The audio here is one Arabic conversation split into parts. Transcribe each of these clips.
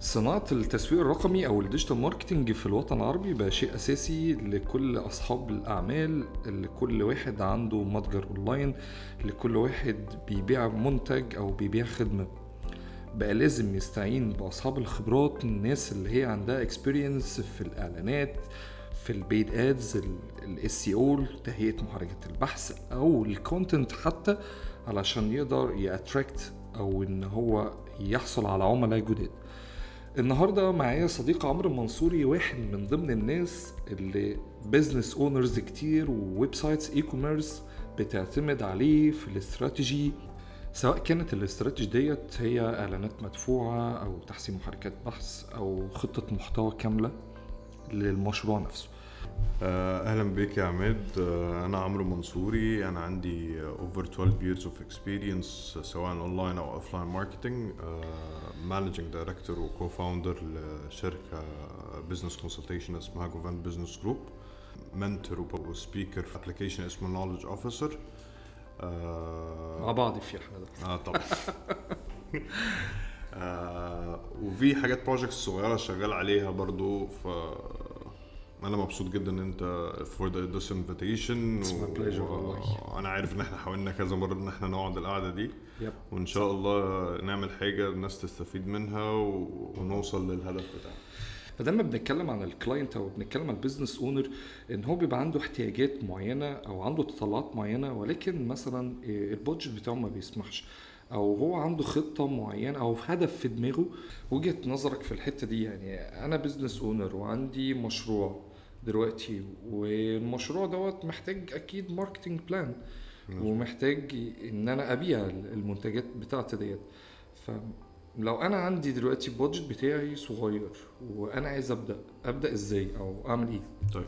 صناعة التسويق الرقمي أو ال digital marketing في الوطن العربي بقى شيء أساسي لكل أصحاب الأعمال لكل واحد عنده متجر أونلاين لكل واحد بيبيع منتج أو بيبيع خدمة. بقى لازم يستعين بأصحاب الخبرات الناس اللي هي عندها experience في الإعلانات في ال paid ads ال SEO أو تهيئة محركات البحث أو ال content حتى علشان يقدر ي attract أو إن هو يحصل على عملاء جداد. النهارده معايا صديق عمرو المنصوري واحد من ضمن الناس اللي business owners كتير و websites e-commerce بتعتمد عليه في الاستراتيجي سواء كانت الاستراتيجي ديت هي إعلانات مدفوعة أو تحسين محركات بحث أو خطة محتوى كاملة للمشروع نفسه. أهلا بك يا عمرو. آه، أنا عمرو منصوري. أنا عندي over 12 years of experience سواء اونلاين أو اوفلاين ماركتنج مانجنج دايركتور وكو فاوندر لشركة بزنس كونسلتيشن اسمها جوفان بزنس جروب منتور وسبيكر في ابلكيشن اسمه نولج اوفيسر مع بعض في إحنا آه طبعا. آه وفي حاجات بروجكتس صغيرة شغال عليها برضو ف أنا مبسوط جدا إن أنت فور ذا this invitation It's my pleasure والله. أنا عارف إن إحنا حاولنا كذا مرة إن إحنا نقعد القعدة دي. yep وإن شاء الله نعمل حاجة الناس تستفيد منها و... ونوصل للهدف بتاعنا فلما بنتكلم عن ال client أو بنتكلم عن ال business owner إن هو بيبقى عنده احتياجات معينة أو عنده تطلعات معينة ولكن مثلا ال budget بتاعه ما بيسمحش. أو هو عنده خطة معينة أو هدف في دماغه وجهة نظرك في الحتة دي يعني أنا business owner وعندي مشروع دلوقتي والمشروع دوت محتاج أكيد marketing plan ومحتاج إن أنا أبيع المنتجات بتاعتي ديت. فلو أنا عندي دلوقتي budget بتاعي صغير وأنا عايز أبدأ أبدأ إزاي أو أعمل إيه؟ طيب.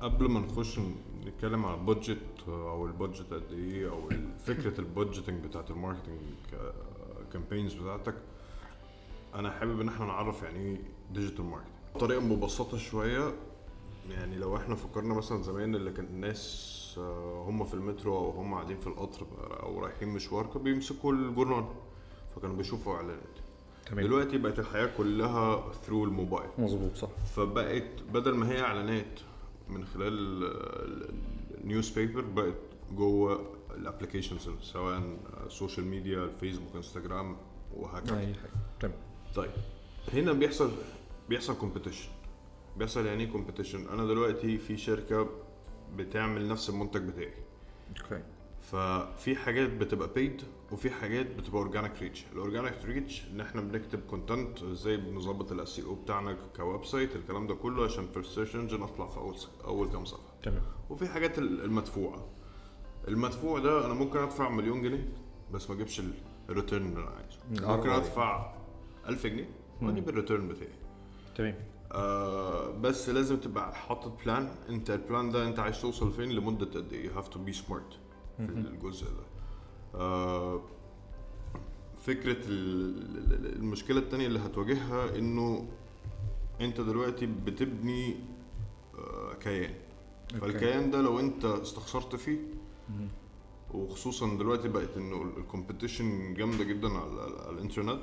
قبل ما نخش نتكلم على ال budget أو ال budget قد إيه أو فكرة ال budgeting بتاعت ال marketing campaigns بتاعتك أنا حابب إن إحنا نعرف يعني إيه digital marketing بطريقة مبسطة شوية يعني لو إحنا فكرنا مثلا زمان اللي كان الناس آه، هم في المترو أو هم قاعدين في القطر أو رايحين مشوار كانوا بيمسكوا الجورنال فكانوا بيشوفوا إعلانات. دلوقتي بقت الحياة كلها through الموبايل. مظبوط صح. فبقت بدل ما هي إعلانات من خلال ال newspaper بقت جوه ال applications سواء ال social media الفيسبوك انستجرام وهكذا. أي حاجة. تمام. طيب. هنا بيحصل بيحصل competition بيحصل يعني إيه competition أنا دلوقتي في شركة بتعمل نفس المنتج بتاعي. أوكي. ففي حاجات بتبقى paid وفي حاجات بتبقى organic reach ال organic reach إن إحنا بنكتب content إزاي بنظبط ال SEO بتاعنا ك website الكلام ده كله عشان في ال search engine أطلع في أول أول كام صفحة. تمام. وفي حاجات ال- المدفوعة. المدفوع ده أنا ممكن أدفع مليون جنيه بس ما أجيبش ال- ال return اللي أنا عايزه. ممكن. أدفع 1000 جنيه وأجيب ال return بتاعي. تمام. آه بس لازم تبقى حاطط plan أنت ال plan ده أنت عايز توصل فين لمدة قد إيه؟ Have to be smart. في الجزء ده. آه فكرة ال- ال- المشكلة التانية اللي هتواجهها إنه أنت دلوقتي بتبني آه كيان. فالكيان ده لو أنت استخسرت فيه وخصوصا دلوقتي بقت إنه ال competition جامدة جدا على, على, الإنترنت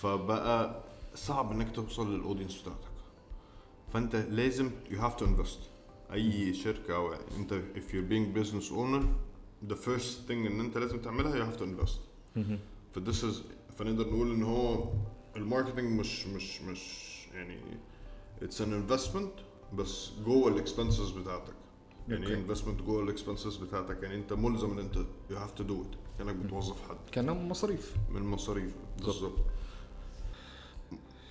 فبقى صعب إنك توصل لل audience بتاعتك. فأنت لازم you have to invest. أي شركة أو أنت if you're being business owner the first thing إن أنت لازم تعملها you have to invest. ف this is فنقدر نقول إن هو ال marketing مش مش مش يعني it's an investment بس جوه ال expenses بتاعتك. يعني إيه. investment جوه ال expenses بتاعتك؟ يعني أنت ملزم إن أنت you have to do it. كأنك بتوظف حد. كان مصاريف. من المصاريف بالظبط.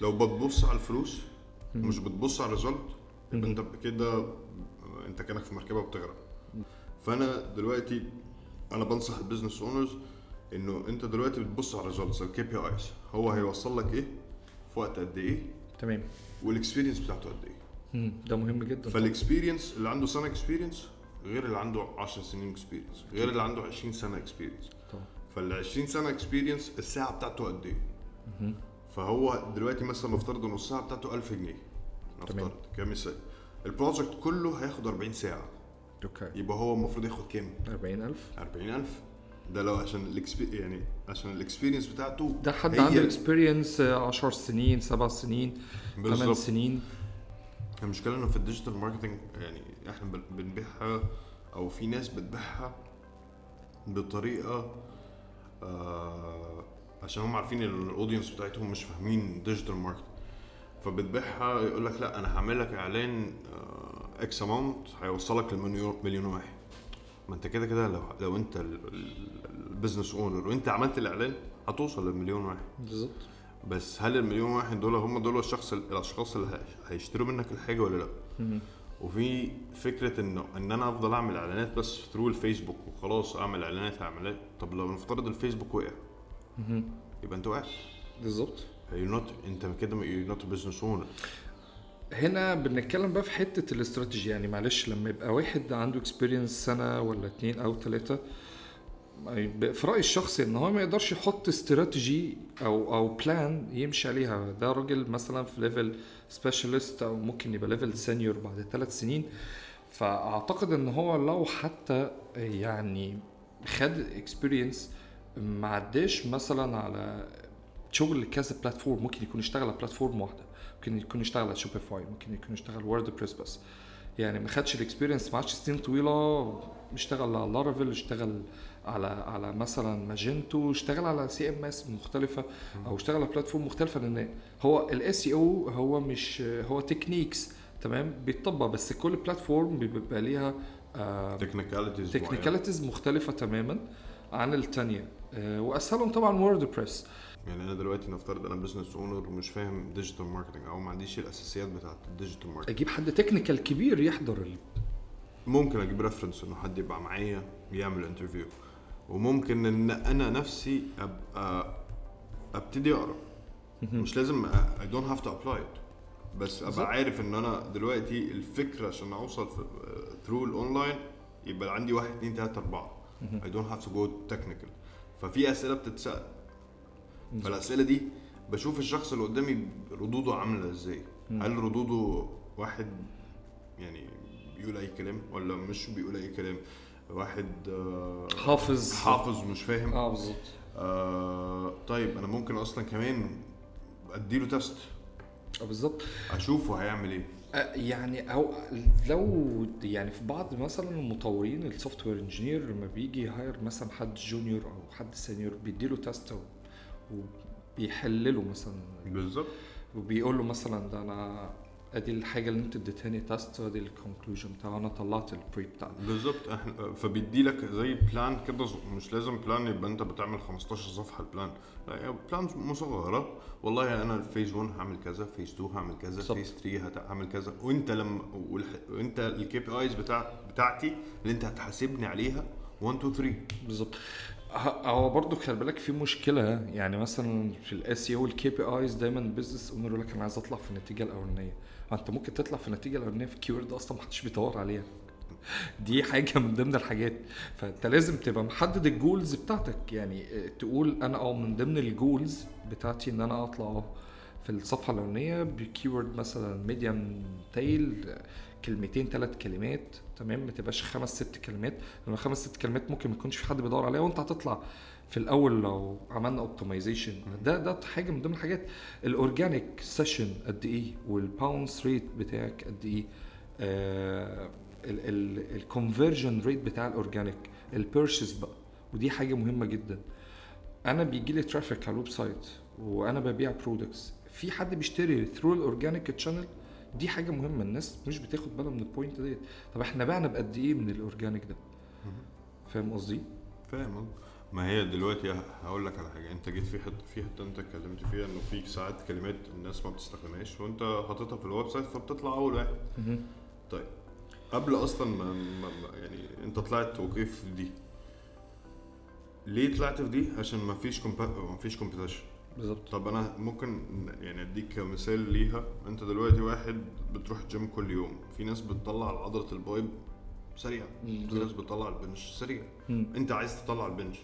لو بتبص على الفلوس مش بتبص على ال result يبقى أنت كده أنت كأنك في مركبة بتغرق فانا دلوقتي أنا بنصح ال business owners انه انت دلوقتي بتبص على ال results ال KPIs هو هيوصل لك إيه؟ في وقت قد إيه؟ تمام. وال experience بتاعته قد إيه. ده مهم جدا. فال experience اللي عنده سنة experience غير اللي عنده 10 سنين experience غير اللي عنده 20 سنة experience فال 20 سنة experience الساعة بتاعته قد إيه؟ فهو دلوقتي مثلا نفترض ان الساعة بتاعته 1000 جنيه. نفترض كمثال. ال project كله هياخد 40 ساعة. okay يبقى هو المفروض ياخد كام؟ 40000 40000 ده لو عشان ال expe- يعني عشان ال experience بتاعته ده حد عنده experience 10 سنين 7 سنين 8 بالظبط سنين؟ المشكلة إنه في ال digital marketing يعني إحنا بن- بنبيعها أو في ناس بتبيعها بطريقة آه عشان هم عارفين ان ال audience بتاعتهم مش فاهمين digital marketing فبتبيعها يقول لك لأ أنا هعمل لك إعلان X amount هيوصلك لمليون مليون واحد. ما انت كده كده لو لو انت ال business owner وانت عملت الاعلان هتوصل للمليون واحد. بالظبط. بس هل المليون واحد دول هم دول الشخص الأشخاص اللي هي- هيشتروا منك الحاجة ولا لأ؟ وفي فكرة انه إن أنا أفضل أعمل إعلانات بس through الفيسبوك وخلاص أعمل إعلانات اعلانات طب لو نفترض الفيسبوك وقع. يبقى أنت وقعت. بالظبط. You're not أنت كده not a business owner. هنا بنتكلم بقى في حتة الاستراتيجي يعني معلش لما يبقى واحد عنده experience سنة ولا اتنين أو ثلاثة في رأيي الشخصي إن هو ما يقدرش يحط استراتيجي أو أو plan يمشي عليها. ده راجل مثلا في level specialist أو ممكن يبقى level senior بعد ثلاث سنين. فأعتقد إن هو لو حتى يعني خد experience ما عداش مثلا على شغل كذا platform ممكن يكون اشتغل على platform واحدة. ممكن يكون اشتغل على Shopify ممكن يكون اشتغل WordPress بس. يعني ما خدش ال experience ما عادش سنين طويلة اشتغل على Laravel اشتغل على على مثلا Magento اشتغل على CMS مختلفة أو اشتغل على platform مختلفة لأن هو ال SEO هو مش هو techniques تمام؟ بيتطبق بس كل platform بيبقى ليها آه technicalities technicalities مختلفة تماما عن الثانية وأسهلهم طبعا WordPress يعني أنا دلوقتي نفترض أنا business owner ومش فاهم digital marketing أو ما عنديش الأساسيات بتاعت ال digital marketing أجيب حد technical كبير يحضر ال... ممكن أجيب reference إنه حد يبقى معايا يعمل interview وممكن إن أنا نفسي أبقى أبتدي أقرأ. مش لازم I don't have to apply بس. أبقى عارف إن أنا دلوقتي الفكرة عشان أوصل through ال online يبقى عندي واحد اتنين تلاتة أربعة. I don't have to go technical ففي أسئلة بتتسأل. فالأسئلة دي بشوف الشخص اللي قدامي ردوده عاملة إزاي. هل ردوده واحد يعني بيقول أي كلام ولا مش بيقول أي كلام؟ واحد آه، حافظ. حافظ ومش فاهم. آه بالظبط. آه طيب أنا ممكن أصلا كمان أديله test آه بالظبط. أشوفه هيعمل إيه. آه، يعني أو لو يعني في بعض مثلا المطورين ال software engineer لما بيجي ي hire مثلا حد junior أو حد senior بيديله test وبيحلله مثلا بالظبط وبيقول له مثلا ده أنا ادي الحاجة اللي انت اديتهاني test ادي ال conclusion بتاعه أنا طلعت البري بتاعي بالظبط إحنا فبيدي لك زي plan كده مش لازم plan يبقى انت بتعمل 15 صفحه ال plan لا هي plan مصغره والله أنا phase 1 هعمل كذا phase 2 هعمل كذا بالظبط. phase 3 هت- هعمل كذا وانت لما وانت ال KPIs بتاع بتاعتي اللي انت هتحاسبني عليها 1 2 3 بالظبط هو برضه خلي بالك في مشكلة يعني مثلا في ال SEO ال KPIs دايما ال business owner يقول لك أنا عايز أطلع في النتيجة الأولانية. أنت ممكن تطلع في النتيجة الأولانية في keyword أصلا محدش بيدور عليها. دي حاجة من ضمن الحاجات. فأنت لازم تبقى محدد ال goals بتاعتك. يعني آه، تقول أنا آه من ضمن ال goals بتاعتي إن أنا أطلع في الصفحة الأولانية ب keyword مثلا medium tail كلمتين ثلاث كلمات تمام؟ ما تبقاش خمس ست كلمات. لأن خمس ست كلمات ممكن ما يكونش في حد بيدور عليها وانت هتطلع في الأول لو عملنا optimization ده ده حاجة من ضمن الحاجات. ال organic session قد إيه؟ وال bounce rate بتاعك قد إيه؟ ال conversion rate بتاع ال organic ال purchase بقى. ودي حاجة مهمة جدا. أنا بيجي لي traffic على ال website وأنا ببيع products في حد بيشتري through ال organic channel دي حاجة مهمة الناس مش بتاخد بالها من ال point ديت. طب إحنا بعنا بقد إيه من ال organic ده؟ فاهم قصدي؟ فاهم؟ ما هي دلوقتي هقول لك على حاجة. انت جيت في حتة في حتة انت اتكلمت فيها انه في ساعات كلمات الناس ما بتستخدمهاش وانت حاططها في ال website فبتطلع أول واحد. طيب. قبل أصلا ما, يعني انت طلعت okay في دي. ليه طلعت في دي؟ عشان ما فيش ما فيش competition بالظبط. طب أنا ممكن يعني أديك مثال ليها. أنت دلوقتي واحد بتروح الجيم كل يوم. في ناس بتطلع عضلة ال bi سريع. في ناس بتطلع ال bench سريع. مم. أنت عايز تطلع ال bench.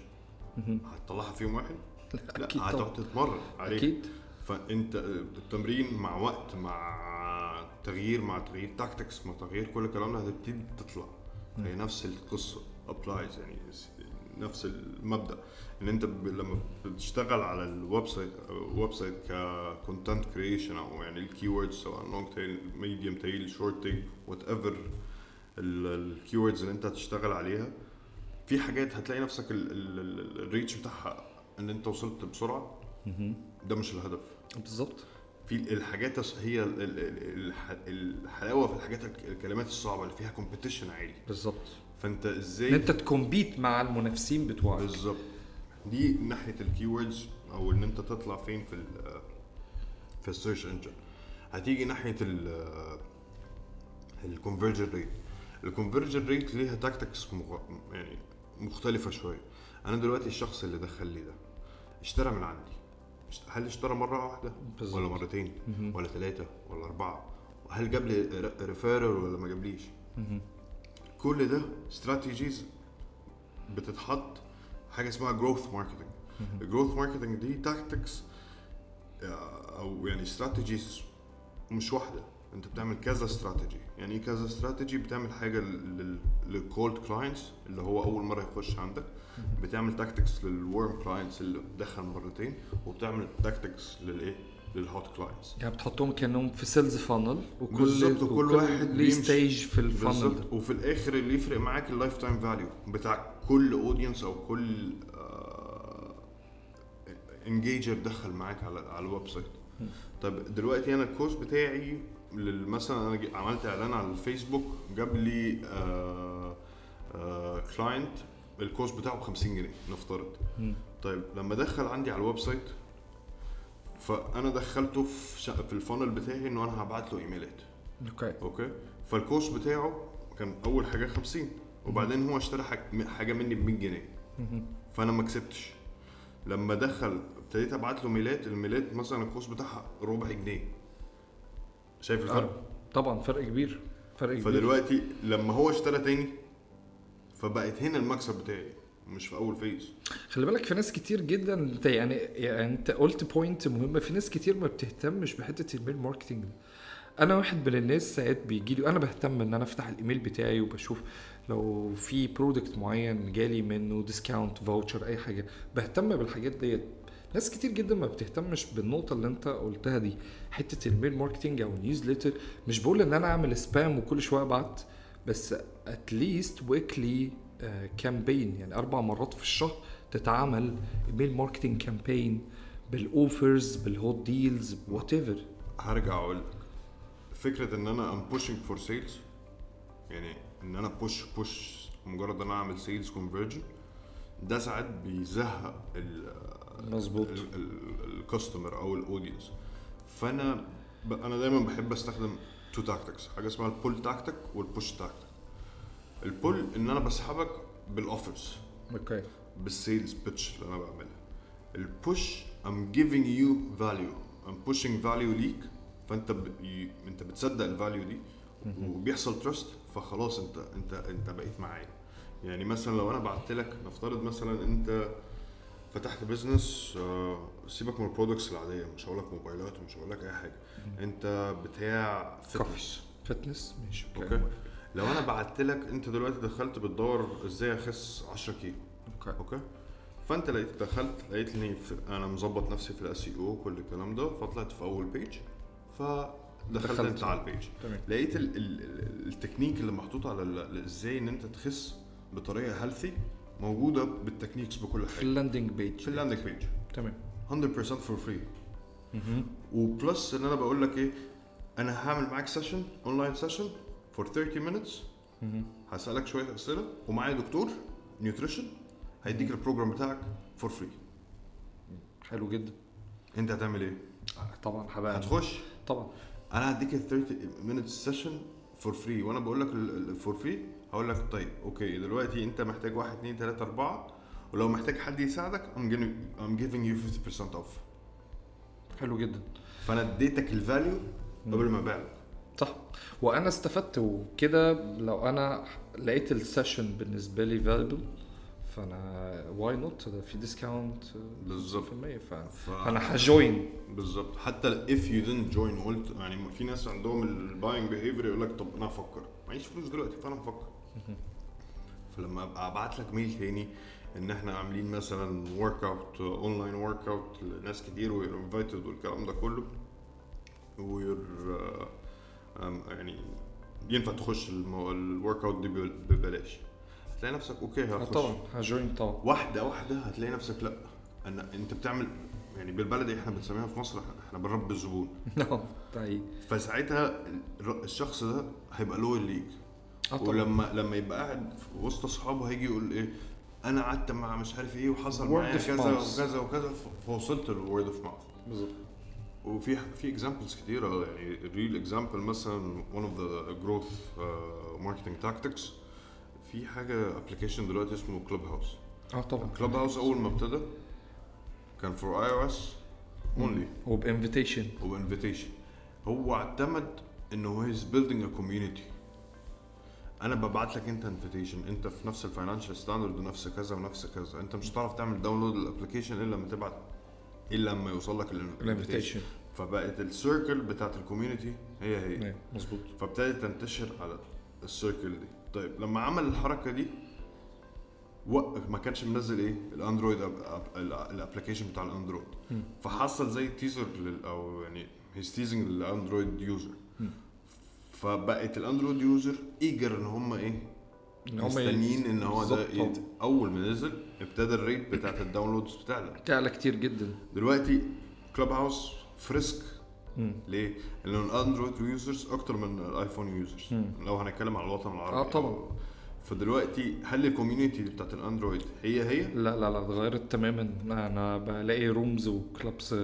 هتطلعها في يوم واحد؟ لا أكيد هتقعد تتمرن عليه أكيد. فأنت التمرين مع وقت مع تغيير مع تغيير tactics مع تغيير كل الكلام ده هتبتدي تطلع. هي نفس القصة applies يعني نفس المبدأ. إن أنت ب... لما بتشتغل على ال website website ك content creation أو يعني ال keywords سواء long tail medium tail short tail whatever ال keywords اللي أنت هتشتغل عليها في حاجات هتلاقي نفسك ال reach بتاعها إن أنت وصلت بسرعة. ده مش الهدف. بالظبط. في الحاجات هي ال- ال- ال- الح- الحلاوة في الحاجات الك- الكلمات الصعبة اللي فيها competition عالي. بالظبط. فأنت إن إزاي أنت ت compete مع المنافسين بتوعك. بالظبط. دي ناحية ال keywords أو إن أنت تطلع فين في ال في ال search engine هتيجي ناحية ال ال conversion rate ال conversion rate ليها tactics يعني مختلفة شوية. أنا دلوقتي الشخص اللي دخل لي ده اشترى من عندي. هل اشترى مرة واحدة؟ بالظبط. ولا مرتين؟ مهم. ولا ثلاثة ولا أربعة؟ وهل جاب لي referral ولا ما جابليش. كل ده strategies بتتحط حاجة اسمها growth marketing ال growth marketing دي tactics أو يعني strategies مش واحدة. أنت بتعمل كذا استراتيجي يعني إيه كذا استراتيجي بتعمل حاجة لل cold clients اللي هو أول مرة يخش عندك. بتعمل tactics لل warm clients اللي دخل مرتين وبتعمل tactics للإيه؟ لل hot clients يعني بتحطهم كأنهم في sales funnel وكل بالظبط، وكل واحد ليه. stage في ال funnel بالظبط. وفي الآخر اللي يفرق معاك ال lifetime value بتاع كل audience أو كل engager دخل معاك على على ال website طب دلوقتي أنا الكورس بتاعي مثلا أنا عملت إعلان على الفيسبوك جاب لي client ال cost بتاعه ب 50 جنيه نفترض. طيب لما دخل عندي على ال website فأنا دخلته في شا- في ال funnel بتاعي انه أنا هبعت له إيميلات. okay. okay؟ فالكورس بتاعه كان أول حاجة 50 وبعدين هو اشترى حاج- حاجة مني ب 100 جنيه. فأنا ما كسبتش. لما دخل ابتديت أبعت له mailات ال mailات مثلا الكورس بتاعها ربع جنيه. شايف الفرق؟ آه، طبعا فرق كبير فرق كبير. فدلوقتي لما هو اشترى تاني فبقت هنا المكسب بتاعي. مش في أول phase خلي بالك في ناس كتير جدا انت يعني, يعني أنت قلت point مهمة. في ناس كتير ما بتهتمش بحتة ال mail marketing أنا واحد من الناس ساعات بيجي لي أنا بهتم إن أنا أفتح الايميل بتاعي وبشوف لو في product معين جالي منه discount voucher أي حاجة. بهتم بالحاجات ديت. ناس كتير جدا ما بتهتمش بالنقطة اللي أنت قلتها دي. حتة ال mail marketing أو ال newsletter مش بقول إن أنا أعمل spam وكل شوية أبعت بس at least weekly campaign يعني أربع مرات في الشهر تتعمل email marketing campaign بال offers بال hot deals whatever هرجع أقول فكرة إن أنا I'm pushing for sales يعني إن أنا push push مجرد إن أنا أعمل sales conversion ده ساعات بيزهق مظبوط. ال customer أو ال audience فأنا. أنا دايما بحب أستخدم two tactics حاجة اسمها ال pull tactic وال push tactic ال pull إن أنا بسحبك بال offers okay بال sales pitch اللي أنا بعملها. ال push I'm giving you value. I'm pushing value ليك فأنت ب... ي... أنت بتصدق ال value دي وبيحصل trust فخلاص أنت أنت أنت بقيت معايا. يعني مثلا لو أنا بعت لك نفترض مثلا أنت فتحت business آه، سيبك من ال products العادية مش هقول لك موبايلات ومش هقول لك أي حاجة. أنت بتاع fitness fitness ماشي okay. لو أنا بعت لك أنت دلوقتي دخلت بتدور إزاي أخس 10 كيلو. okay. okay؟ فأنت لقيت دخلت لقيتني في أنا مظبط نفسي في ال SEO كل الكلام ده فطلعت في أول page فدخلت دخلت. أنت على ال page تمام. لقيت ال ال ال- التكنيك اللي محطوط على إزاي إن أنت تخس بطريقة healthy موجودة بال techniques بكل في حاجة ال landing page في ال landing page تمام. 100% for free و plus إن أنا بقول لك إيه أنا هعمل معاك session online session for 30 minutes. هسألك شوية أسئلة. ومعايا دكتور nutrition هيديك ال program بتاعك for free حلو جدا. أنت هتعمل إيه؟ طبعا هبقى هتخش؟ طبعا. أنا هديك ال 30 minutes session for free وأنا بقول لك for free هقول لك طيب okay دلوقتي أنت محتاج 1 2 3 4 ولو محتاج حد يساعدك I'm giving, I'm giving you 50% off. حلو جدا. فأنا اديتك ال value قبل ما ابيع لك صح. وأنا استفدت وكده لو أنا لقيت ال session بالنسبة لي valuable فأنا why not ده في discount بالظبط. ف... فانا ه join بالظبط. حتى if you didn't join قلت يعني في ناس عندهم ال buying behavior يقول لك طب أنا هفكر. معيش فلوس دلوقتي فأنا هفكر. فلما أبقى أبعت لك mail تاني إن إحنا عاملين مثلا workout online workout لناس كتير we're invited والكلام ده كله we're يعني ينفع تخش ال workout دي ببل- ببلاش. هتلاقي نفسك okay آه هخش طبعا ه join طبعا. واحدة واحدة هتلاقي نفسك لأ. أنا أنت بتعمل يعني بالبلدي إحنا بنسميها في مصر إحنا بنربي الزبون نعم ده حقيقي. فساعتها الشخص ده هيبقى loyal ليك. طبعا. ولما لما يبقى قاعد وسط أصحابه هيجي يقول إيه أنا قعدت مع مش عارف إيه وحصل معايا كذا. وكذا وكذا فوصلت لل word of mouth بالظبط. وفي في examples كتيره يعني real example مثلا one of the growth uh, marketing tactics. في حاجة application دلوقتي اسمه كلوب هاوس آه طبعا. كلوب هاوس أول ما ابتدى كان for iOS only وب invitation و invitation هو اعتمد انه he's building a community أنا ببعت لك أنت invitation أنت في نفس ال financial standard ونفس كذا ونفس كذا. أنت مش هتعرف تعمل download لل application إلا لما تبعت. الا لما يوصل لك ال invitation فبقت ال circle بتاعت ال community هي هي. مظبوط. فابتدت تنتشر على ال circle دي. طيب لما عمل الحركة دي وقف ما كانش منزل إيه؟ الأندرويد ال application بتاع الأندرويد. فحصل زي teaser أو يعني he's teasing للأندرويد user. فبقت الأندرويد user eager إن هم إيه؟ إن هم مستنيين إن هو ده. يت... أول ما نزل ابتدى ال rate بتاعت ال downloads بتعلى تعلى كتير جدا دلوقتي كلوب هاوس فريسك مم. ليه؟ لأنه الاندرويد users أكتر من الايفون users. لو هنتكلم على الوطن العربي آه طبعاً. فدلوقتي هل ال community بتاعت الأندرويد هي هي؟ لا لا لا اتغيرت تماما. أنا بلاقي rooms و clubs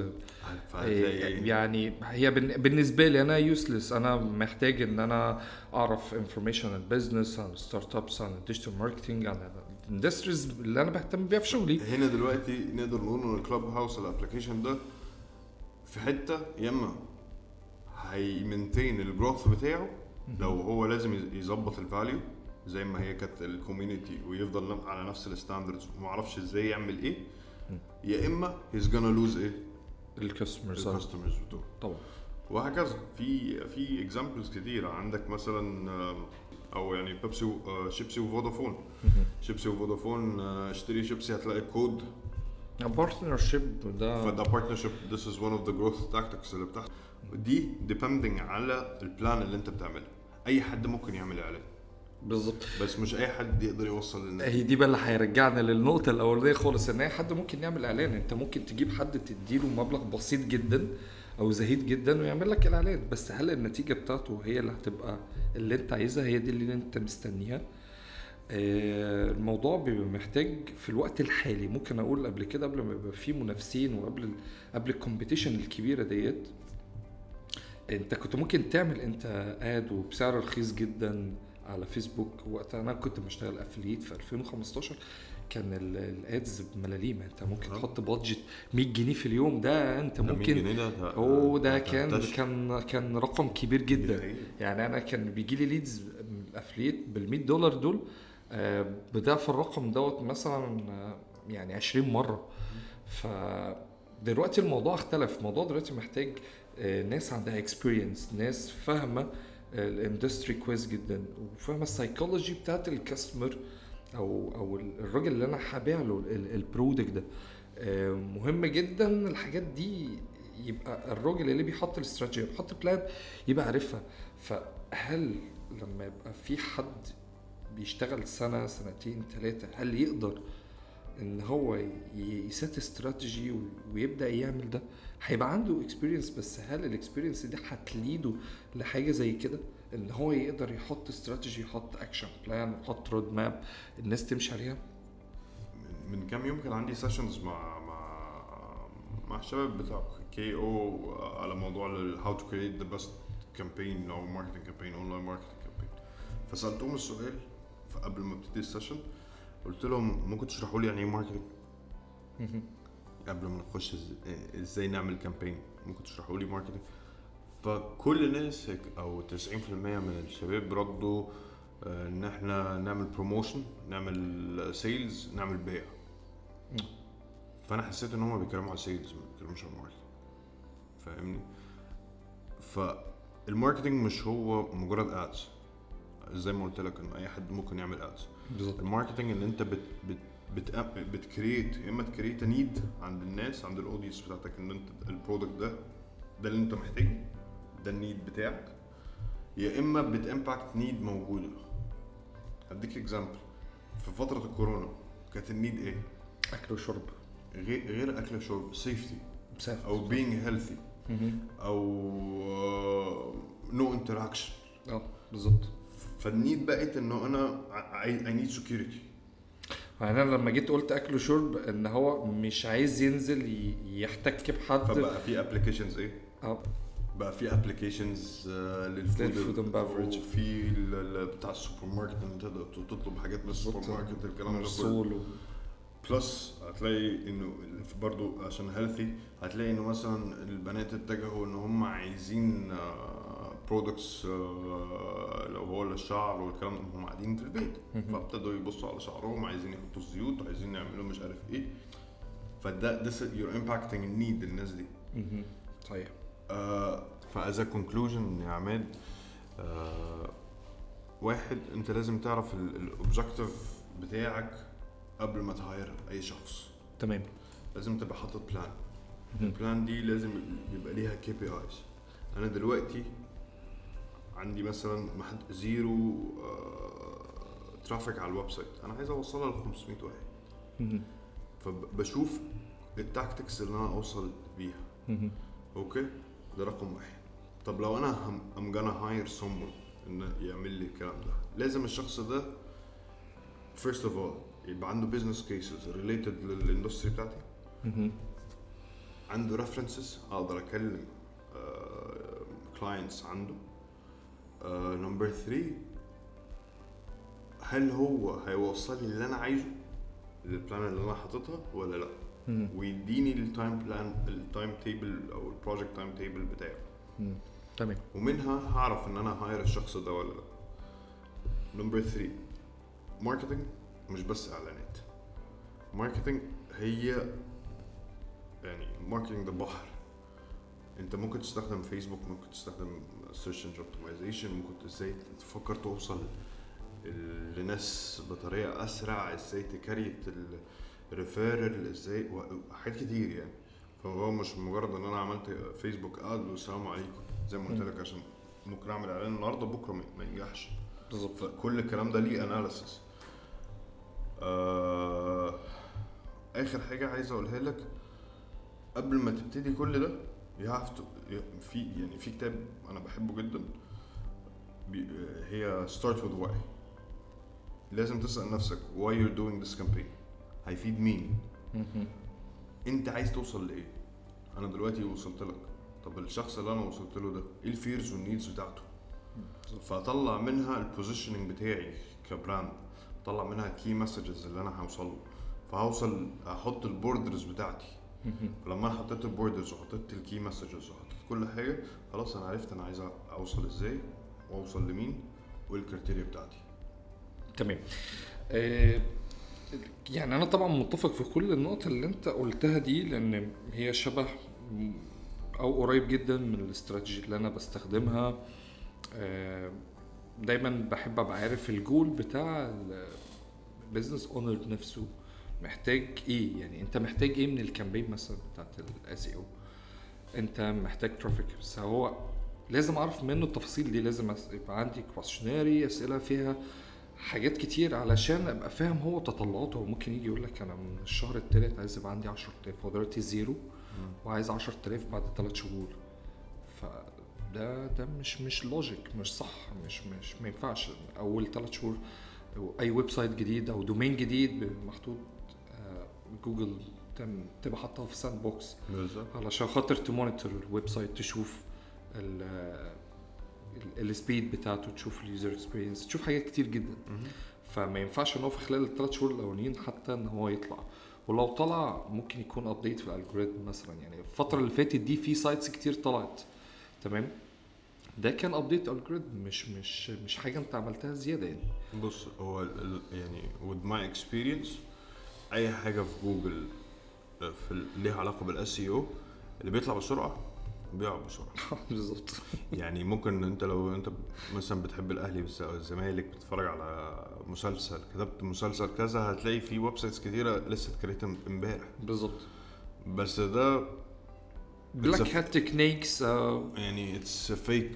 فهتلاقي إيه؟ يعني هي بالنسبة لي أنا useless أنا محتاج إن أنا أعرف information عن ال business عن ال start ups عن ال digital marketing عن ال industries اللي أنا بهتم بيها في شغلي. هنا دلوقتي نقدر نقول إن الكلوب هاوس ال application ده في حتة يا إما هي maintain ال growth بتاعه لو هو لازم يظبط ال value زي ما هي كانت ال community ويفضل على نفس ال standards وما أعرفش إزاي يعمل إيه. يا إما he's gonna lose إيه؟ ال customers ال customers بتوعه. طبعا. وهكذا. في في examples كتير عندك مثلا آم، أو يعني بيبسي آه، شيبسي وفودافون شيبسي وفودافون آه، اشتري شيبسي هتلاقي co-partnership ده فده partnership this is one of the growth tactics اللي بتحصل. دي depending على ال plan اللي انت بتعمله. أي حد ممكن يعمل إعلان. بالظبط. بس مش أي حد يقدر يوصل للناس هي دي بقى اللي هيرجعنا للنقطة الأولانية خالص إن أي حد ممكن يعمل إعلان، أنت ممكن تجيب حد تديله مبلغ بسيط جدا أو زهيد جدا ويعمل لك الإعلان، بس هل النتيجة بتاعته هي اللي هتبقى اللي أنت عايزها؟ هي دي اللي أنت مستنيها؟ آه، الموضوع بيبقى محتاج في الوقت الحالي. ممكن أقول قبل كده قبل ما يبقى فيه منافسين وقبل قبل ال competition الكبيرة ديت أنت كنت ممكن تعمل أنت ad وبسعر رخيص جدا. على فيسبوك وقتها أنا كنت بشتغل affiliate في 2015 كان ال- ال ads بملاليم أنت ممكن آه. تحط budget 100 جنيه في اليوم ده أنت ده 100 ممكن جنيه ده أوه ده كان. كان كان رقم كبير جدا. يعني أنا كان بيجي لي leads من ال affiliate بال 100 دولار دول آه، بضعف الرقم دوت مثلا آه، يعني 20 مرة ف دلوقتي الموضوع اختلف الموضوع دلوقتي محتاج آه، ناس عندها experience ناس فاهمة ال industry كويس جدا. وفاهمه السايكولوجي بتاعت ال customer أو أو الراجل اللي أنا هبيع له ال product ده. آه، مهم جدا الحاجات دي يبقى الراجل اللي بيحط الاستراتيجية بيحط plan يبقى عارفها. فهل لما يبقى في حد بيشتغل سنة سنتين ثلاثة هل يقدر إن هو ي set strategy ويبدأ يعمل ده هيبقى عنده experience بس هل ال experience دي هت lead ه لحاجة زي كده؟ إن هو يقدر يحط استراتيجي يحط action plan يحط road map الناس تمشي عليها؟ من كام يوم كان عندي sessions مع مع مع الشباب بتاع كي أو على موضوع how to create the best campaign أو marketing campaign online marketing campaign فسألتهم السؤال قبل ما ابتدي ال session قلت لهم ممكن تشرحوا لي يعني إيه marketing قبل ما نخش إزاي نعمل campaign ممكن تشرحوا لي marketing فكل الناس أو 90% من الشباب ردوا آه، إن إحنا نعمل promotion نعمل sales نعمل بيع. فأنا حسيت إن هم بيتكلموا على sales ما بيتكلموش على marketing فاهمني؟ فال marketing مش هو مجرد ads زي ما قلت لك ان أي حد ممكن يعمل ads بالظبط. ال marketing ان أنت بت بت بت بت create يا إما ت create need عند الناس عند ال audience بتاعتك إن أنت ال product ده ده اللي أنت محتاجه ده ال need بتاعك. يا إما بت impact need موجودة. هديك example في فترة الكورونا كانت ال need إيه؟ أكل وشرب. غير غير أكل وشرب safety أو being healthy. أو no interaction آه بالظبط. فال need بقت انه أنا اي need security أنا لما جيت قلت اكل وشرب إن هو مش عايز ينزل يحتك بحد. فبقى في applications إيه؟ آه. بقى في applications لل food لل food and beverage. وفي بتاع السوبر ماركت ان تقدر تطلب حاجات من السوبر. ماركت الكلام ده كله. plus هتلاقي إنه برضو عشان healthy هتلاقي إنه مثلا البنات اتجهوا إن هم عايزين products لو هو للشعر والكلام ده هم قاعدين في البيت. فابتدوا يبصوا على شعرهم عايزين يحطوا الزيوت عايزين يعملوا مش عارف إيه. فده this you're impacting ال need الناس دي. صحيح. ف as conclusion يا عماد آه واحد انت لازم تعرف ال objective بتاعك قبل ما ت hire أي شخص. تمام. لازم تبقى حاطط plan. ال plan دي لازم يبقى ليها KPIs أنا دلوقتي عندي مثلا محد zero traffic على ال website أنا عايز أوصلها ل 500 واحد. فبشوف ال tactics اللي أنا أوصل بيها. okay؟ ده رقم واحد. طب لو أنا I'm gonna hire someone إن يعمل لي الكلام ده. لازم الشخص ده first of all يبقى عنده business cases related لل industry بتاعتي. عنده references أقدر أكلم clients عنده. number 3 هل هو هيوصل لي اللي أنا عايزه لل plan اللي أنا حاططها ولا لأ. ويديني ال time plan ال time table أو ال project time table بتاعه. تمام. ومنها هعرف إن أنا hire الشخص ده ولا لأ. number 3 marketing مش بس إعلانات. marketing هي يعني marketing ده بحر أنت ممكن تستخدم فيسبوك ممكن تستخدم search engine optimization ممكن إزاي تفكر توصل لناس بطريقة أسرع إزاي ت create ال referral إزاي حاجات كتير يعني. فهو مش مجرد إن أنا عملت فيسبوك ad والسلام عليكم زي ما قلت. لك عشان ممكن أعمل إعلان النهارده بكرة ما ما ينجحش. بالظبط. فكل الكلام ده ليه analysis آه آخر حاجة عايز أقولها لك. قبل ما تبتدي كل ده you have to في يعني في كتاب أنا بحبه جدا به هي start with why. لازم تسأل نفسك why you're doing this campaign. هيفيد مين. أنت عايز توصل لإيه؟ أنا دلوقتي وصلت لك. طب الشخص اللي أنا وصلت له ده إيه ال fears وال needs بتاعته؟ فاطلع منها ال positioning بتاعي ك brand اطلع منها ال key messages اللي أنا هوصل له فهوصل أحط ال borders بتاعتي. فلما أنا حطيت ال borders وحطيت ال key messages وحطيت كل حاجة خلاص أنا عرفت أنا عايز أوصل إزاي وأوصل لمين وايه ال criteria بتاعتي. تمام. آه، يعني أنا طبعا متفق في كل النقط اللي أنت قلتها دي لأن هي شبه أو قريب جدا من الاستراتيجي اللي أنا بستخدمها. آه، دايما بحب أبقى عارف الجول بتاع ال business owner نفسه. محتاج إيه؟ يعني انت محتاج إيه من ال campaign مثلا بتاعت ال SEO انت محتاج traffic بس هو لازم اعرف منه التفاصيل دي. لازم يبقى عندي questionnaire أسئلة فيها حاجات كتير علشان أبقى فاهم هو تطلعاته. هو ممكن يجي يقول لك أنا من الشهر التالت عايز يبقى عندي 10000 هو دلوقتي zero وعايز 10000 بعد ثلاث شهور. فده ده مش مش logic مش صح مش مش ما ينفعش. أول ثلاث شهور أي website جديد أو domain جديد محطوط جوجل تم- تبقى حاطها في sandbox بالظبط. علشان خاطر ت monitor ال website تشوف ال speed بتاعته تشوف ال user experience تشوف حاجات كتير جدا. فما ينفعش إن هو في خلال الثلاث شهور الأولانيين حتى إن هو يطلع. ولو طلع ممكن يكون update في ال algorithm مثلا. يعني الفترة اللي فاتت دي في sites كتير طلعت. تمام؟ ده كان update algorithm مش مش مش حاجة أنت عملتها زيادة يعني. بص هو يعني with my experience أي حاجة في جوجل آه، في ليها علاقة بال SEO اللي بيطلع بسرعة بيقع بسرعة. بالظبط. يعني ممكن أنت لو أنت مثلا بتحب الأهلي بس- أو الزمالك بتتفرج على مسلسل كتبت مسلسل كذا هتلاقي في websites كتيرة لسه ات create امبارح. بالظبط. بس ده black hat techniques آه يعني it's fake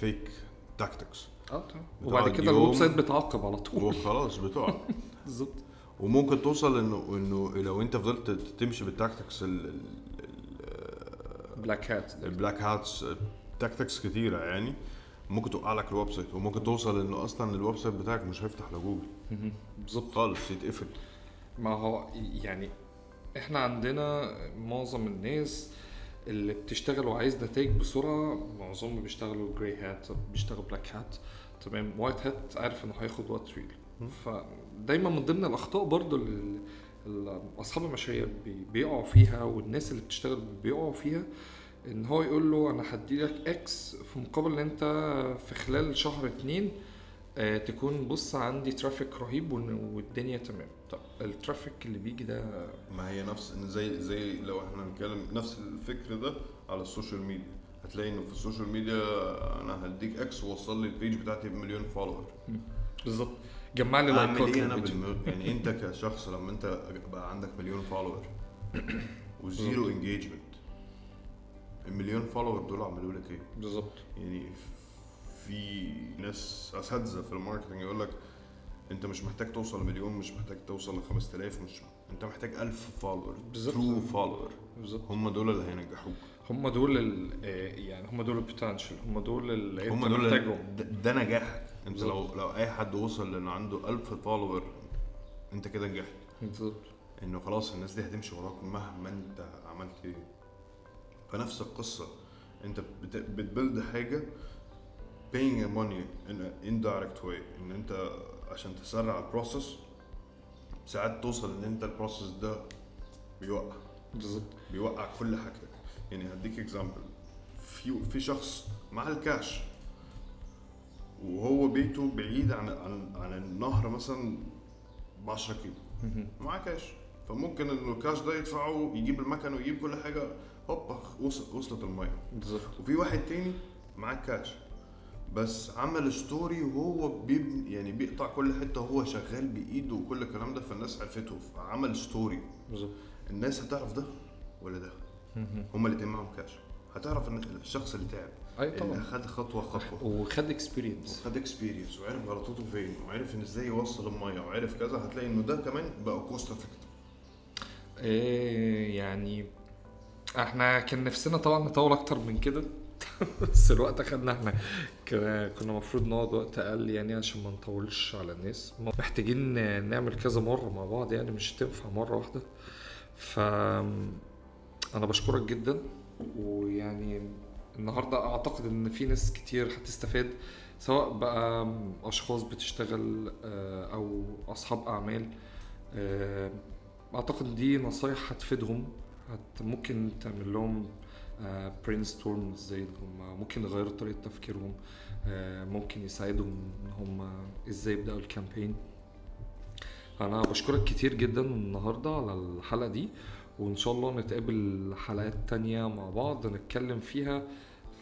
fake tactics تمام. بتقعد وبعد كده ال website بتعاقب على طول. وخلاص بتقع بالظبط. وممكن توصل انه إنه لو أنت فضلت تمشي بال tactics black hat ال black hats tactics كتيرة يعني ممكن توقع لك ال website وممكن توصل إنه أصلا ال website بتاعك مش هيفتح لجوجل. بالظبط. خالص يتقفل. ما هو يعني إحنا عندنا معظم الناس اللي بتشتغل وعايز نتائج بسرعة معظمهم بيشتغلوا gray hat بيشتغلوا black hat تمام؟ white hat عارف إنه هياخد وقت طويل. فدايما من ضمن الأخطاء برضو اللي أصحاب المشاريع بي- بيقعوا فيها والناس اللي بتشتغل بيقعوا فيها إن هو يقول له أنا هدي لك X في مقابل إن أنت في خلال شهر اتنين آه تكون بص عندي traffic رهيب والدنيا تمام. طب ال traffic اللي بيجي ده ما هي نفس زي زي لو إحنا بنتكلم نفس الفكر ده على ال social media. هتلاقي انه في ال social media أنا هديك X ووصل لي ال page بتاعتي بمليون follower بالظبط. جمع لي like ات إيه أنا يعني أنت كشخص لما أنت بقى عندك مليون follower و zero engagement المليون follower دول عملوا لك إيه؟ بالظبط. يعني في ناس أساتذة في ال marketing يقول لك أنت مش محتاج توصل لمليون مش محتاج توصل ل 5000 مش أنت محتاج 1000 follower بالظبط. true follower بالظبط. هم دول اللي هينجحوك. هم دول ال- آه، يعني هم دول ال potential هم دول اللي هم دول محتاجهم. ده, ده نجاحك. انت. لو لو اي حد وصل لأنه عنده 1000 follower انت كده نجحت. بالظبط. انه خلاص الناس دي هتمشي وراك مهما انت عملت إيه. فنفس القصة. انت بت- بت build حاجة paying money in an indirect way. ان انت عشان تسرع ال process ساعات توصل ان انت ال process ده بيوقع. بالظبط. بيوقع كل حاجتك. يعني هديك example في في شخص مع الكاش وهو بيته بعيد عن عن عن النهر مثلا ب 10 كيلو معاه كاش فممكن إنه الكاش ده يدفعه يجيب المكن ويجيب كل حاجة. هوبا وصل وصلت المية. بالظبط. وفي واحد تاني معاه كاش بس عمل story وهو بيبني يعني بيقطع كل حتة وهو شغال بإيده وكل الكلام ده فالناس عرفته. فعمل story بالظبط. الناس هتعرف ده ولا ده؟ هما الاتنين معاهم كاش هتعرف إن الشخص اللي تعب أي اللي طبعا. خد خطوة خطوة. وخد experience وخد experience وعرف غلطاته فين وعرف إن إزاي يوصل المية وعرف كذا هتلاقي إنه ده كمان بقى cost effective إيه يعني إحنا كان نفسنا طبعا نطول أكتر من كده. بس الوقت أخدنا إحنا. كنا كنا المفروض نقعد وقت أقل يعني عشان ما نطولش على الناس. محتاجين نعمل كذا مرة مع بعض يعني مش هتنفع مرة واحدة. ف أنا بشكرك جدا. ويعني النهارده أعتقد إن في ناس كتير هتستفاد سواء بقى أشخاص بتشتغل آه، أو أصحاب أعمال آه، أعتقد دي نصايح هتفيدهم هت ممكن تعمل لهم brainstorm إزاي هم ممكن يغيروا طريقة تفكيرهم آه، ممكن يساعدهم إن هم إزاي يبدأوا ال campaign أنا بشكرك كتير جدا النهارده على الحلقة دي. وإن شاء الله نتقابل حلقات تانية مع بعض نتكلم فيها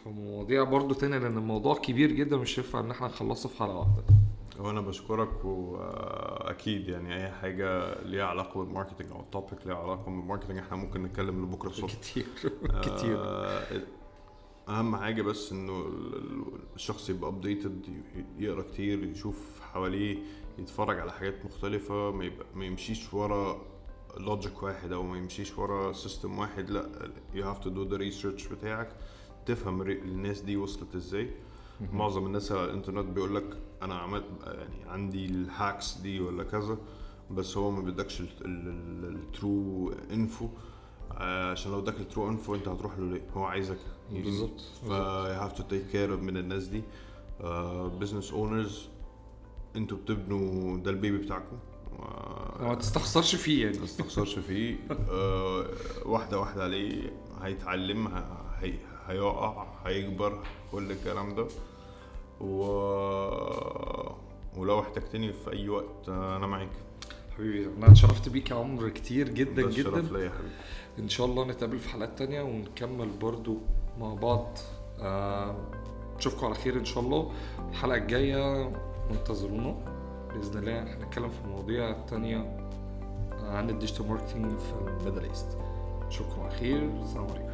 في مواضيع برضو تانية لأن الموضوع كبير جدا مش ينفع إن إحنا نخلصه في حلقة واحدة. وأنا بشكرك واكيد يعني أي حاجة ليها علاقة بال marketing أو ال topic ليها علاقة بال marketing إحنا ممكن نتكلم لبكرة الصبح. كتير كتير. آه، أهم حاجة بس إنه ال- ال- الشخص يبقى updated يقرأ كتير يشوف حواليه يتفرج على حاجات مختلفة ما, يبقى ما يمشيش ورا logic واحد أو ما يمشيش ورا system واحد لأ you have to do the research بتاعك تفهم الناس دي وصلت إزاي. معظم الناس على الإنترنت بيقول لك أنا عملت يعني عندي ال hacks دي ولا كذا بس هو ما بيدكش ال true info عشان لو اداك ال true info أنت هتروح له ليه؟ هو عايزك. بالظبط ف have to take care من الناس دي. business owners أنتوا بتبنوا ده ال baby بتاعكم. آه، ما تستخسرش فيه يعني. ما تستخسرش فيه. أه واحدة واحدة عليه هيتعلم هي هيقع هيكبر كل الكلام ده. و... ولو احتجتني في أي وقت أنا معاك. حبيبي أنا اتشرفت بيك يا عمر كتير جدا جدا. الشرف ليا يا حبيبي. إن شاء الله نتقابل في حلقات تانية ونكمل برضو مع بعض. آه على خير إن شاء الله. الحلقة الجاية منتظرونا. بإذن الله هنتكلم في مواضيع تانية عن ال digital marketing في الميدل ايست شكرا على خير. السلام عليكم.